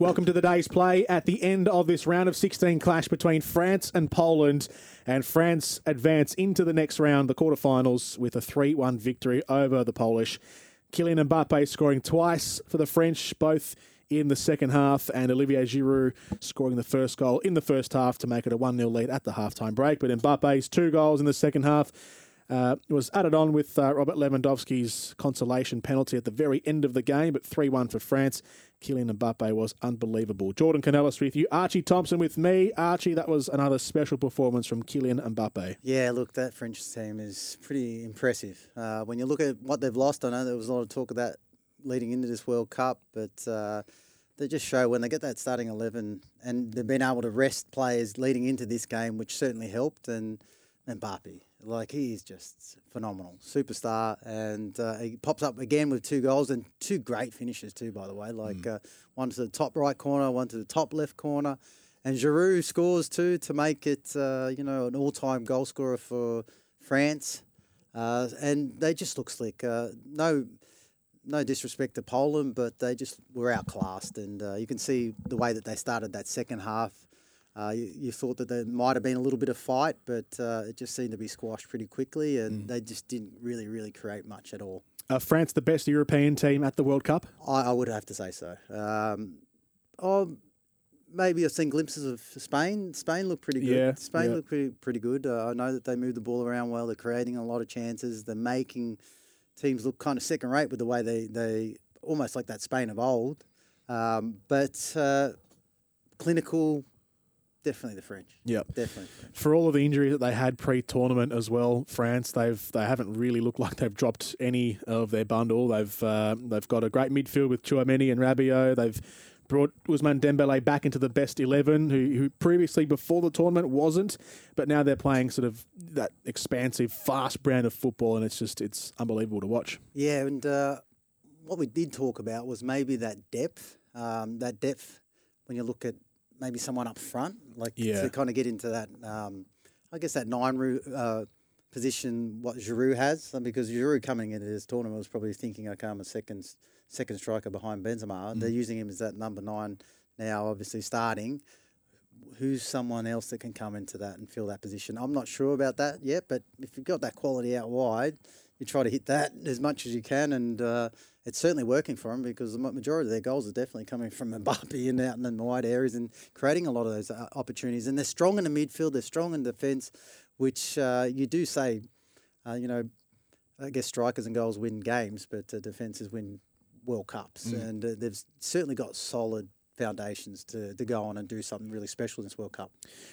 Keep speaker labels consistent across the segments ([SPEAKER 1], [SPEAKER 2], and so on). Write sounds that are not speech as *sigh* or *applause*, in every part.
[SPEAKER 1] Welcome to the day's play at the end of this round of 16 clash between France and Poland. And France advance into the next round, the quarterfinals, with a 3 1 victory over the Polish. Kylian Mbappe scoring twice for the French, both in the second half, and Olivier Giroud scoring the first goal in the first half to make it a 1 0 lead at the halftime break. But Mbappe's two goals in the second half uh, was added on with uh, Robert Lewandowski's consolation penalty at the very end of the game, but 3 1 for France. Kylian Mbappe was unbelievable. Jordan Canellis with you. Archie Thompson with me. Archie, that was another special performance from Kylian Mbappe.
[SPEAKER 2] Yeah, look, that French team is pretty impressive. Uh, when you look at what they've lost, I know there was a lot of talk of that leading into this World Cup, but uh, they just show when they get that starting 11 and they've been able to rest players leading into this game, which certainly helped, and Mbappe. Like he is just phenomenal, superstar, and uh, he pops up again with two goals and two great finishes too. By the way, like mm. uh, one to the top right corner, one to the top left corner, and Giroud scores too to make it uh, you know an all-time goal scorer for France, uh, and they just look slick. Uh, no, no disrespect to Poland, but they just were outclassed, and uh, you can see the way that they started that second half uh, you, you, thought that there might have been a little bit of fight, but uh, it just seemed to be squashed pretty quickly, and mm. they just didn't really, really create much at all.
[SPEAKER 1] Uh, France, the best European team at the World Cup?
[SPEAKER 2] I, I would have to say so. Um, oh, maybe I've seen glimpses of Spain. Spain looked pretty good. Yeah, Spain yeah. looked pretty pretty good. Uh, I know that they move the ball around well. They're creating a lot of chances. They're making teams look kind of second rate with the way they they almost like that Spain of old. Um, but uh, clinical, Definitely the French.
[SPEAKER 1] Yep.
[SPEAKER 2] Definitely.
[SPEAKER 1] For all of the injuries that they had pre-tournament as well, France they've they haven't really looked like they've dropped any of their bundle. They've uh, they've got a great midfield with Tchouameni and Rabiot. They've brought Ousmane Dembele back into the best eleven, who, who previously before the tournament wasn't, but now they're playing sort of that expansive, fast brand of football, and it's just it's unbelievable to watch.
[SPEAKER 2] Yeah, and uh, what we did talk about was maybe that depth, um, that depth when you look at maybe someone up front, like yeah. to kind of get into that. Um, I guess that nine uh, position what Giroud has, because Giroud coming into this tournament was probably thinking, okay, I'm a second second striker behind Benzema. Mm. They're using him as that number nine now, obviously starting. Who's someone else that can come into that and fill that position? I'm not sure about that yet, but if you've got that quality out wide, you try to hit that as much as you can, and uh, it's certainly working for them because the majority of their goals are definitely coming from *laughs* Mbappe and out in the wide areas and creating a lot of those uh, opportunities. And they're strong in the midfield, they're strong in defence, which uh, you do say, uh, you know, I guess strikers and goals win games, but uh, defences win World Cups, mm. and uh, they've certainly got solid foundations to, to go on and do something really special in this World Cup.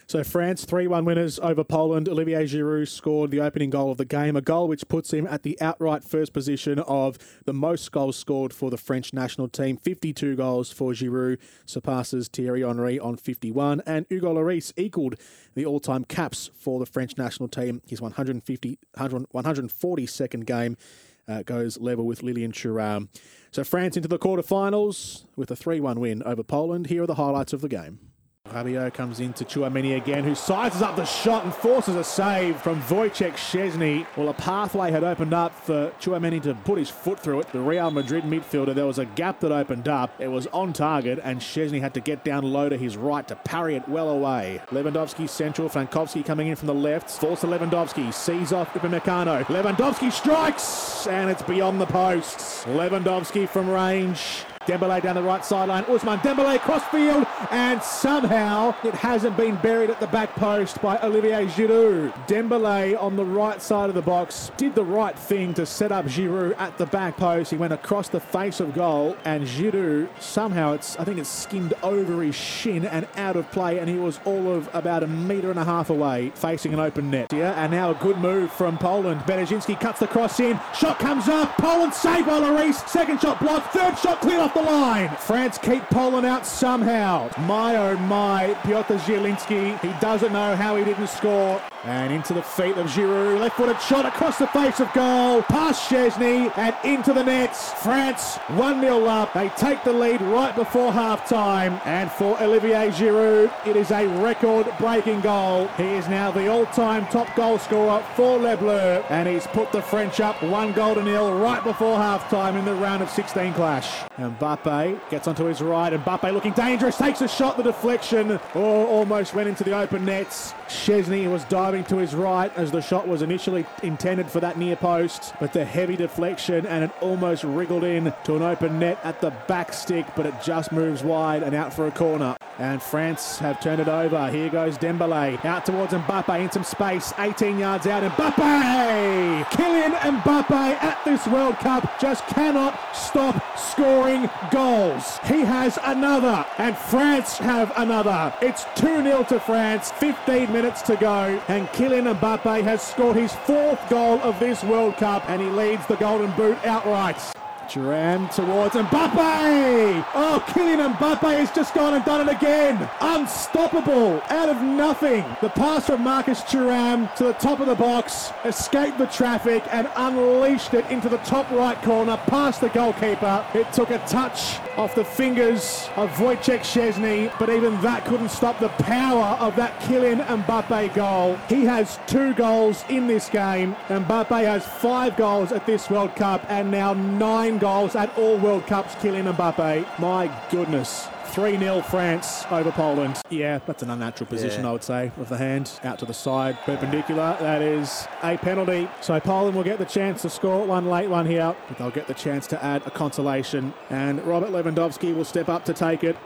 [SPEAKER 1] So France 3-1 winners over Poland. Olivier Giroud scored the opening goal of the game, a goal which puts him at the outright first position of the most goals scored for the French national team. 52 goals for Giroud, surpasses Thierry Henry on 51, and Hugo Lloris equalled the all-time caps for the French national team. His 150, 142nd game uh, goes level with Lilian Thuram. So France into the quarterfinals with a 3 1 win over Poland. Here are the highlights of the game. Rabiot comes into Tchouameni again, who sizes up the shot and forces a save from Wojciech Szczesny. Well, a pathway had opened up for Tchouameni to put his foot through it. The Real Madrid midfielder, there was a gap that opened up. It was on target, and Szczesny had to get down low to his right to parry it well away. Lewandowski central, Frankowski coming in from the left. Falls Lewandowski, sees off Upamecano. Lewandowski strikes, and it's beyond the posts. Lewandowski from range Dembele down the right sideline. Ousmane Dembele crossfield, and somehow it hasn't been buried at the back post by Olivier Giroud. Dembele on the right side of the box did the right thing to set up Giroud at the back post. He went across the face of goal, and Giroud somehow it's I think it's skimmed over his shin and out of play, and he was all of about a metre and a half away, facing an open net. Yeah, and now a good move from Poland. Bereszynski cuts the cross in. Shot comes up. Poland saved by Lloris. Second shot blocked. Third shot cleared off off the line. France keep Poland out somehow. My oh my, Piotr Zielinski, he doesn't know how he didn't score. And into the feet of Giroud, left-footed shot across the face of goal, past Szczesny and into the nets. France 1-0 up. They take the lead right before half-time. And for Olivier Giroud, it is a record-breaking goal. He is now the all-time top goal scorer for Les Bleus. And he's put the French up one goal to nil right before half-time in the round of 16 clash. And Mbappe gets onto his right, and Mbappe looking dangerous, takes a shot, the deflection, oh, almost went into the open nets. Szczesny was diving to his right as the shot was initially intended for that near post, but the heavy deflection and it almost wriggled in to an open net at the back stick, but it just moves wide and out for a corner. And France have turned it over. Here goes Dembele out towards Mbappe in some space, 18 yards out. Mbappe! Kylian Mbappe at this World Cup just cannot stop scoring goals. He has another, and France have another. It's 2 0 to France, 15 minutes to go, and Kylian Mbappe has scored his fourth goal of this World Cup, and he leads the Golden Boot outright. Thuram towards Mbappe! Oh, Kylian Mbappe has just gone and done it again! Unstoppable! Out of nothing! The pass from Marcus Thuram to the top of the box, escaped the traffic and unleashed it into the top right corner past the goalkeeper. It took a touch off the fingers of Wojciech Szczesny, but even that couldn't stop the power of that Kylian Mbappe goal. He has two goals in this game. Mbappe has five goals at this World Cup and now nine goals at all World Cups, Kylian Mbappe. My goodness. 3 0 France over Poland. Yeah, that's an unnatural position, yeah. I would say, with the hand out to the side, perpendicular. That is a penalty. So Poland will get the chance to score one late one here, but they'll get the chance to add a consolation. And Robert Lewandowski will step up to take it.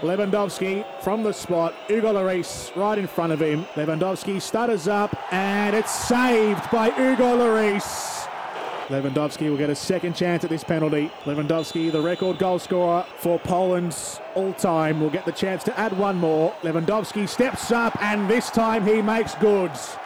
[SPEAKER 1] Lewandowski from the spot. Hugo Lloris right in front of him. Lewandowski stutters up and it's saved by Hugo Lloris. Lewandowski will get a second chance at this penalty. Lewandowski, the record goal scorer for Poland's all time, will get the chance to add one more. Lewandowski steps up and this time he makes goods.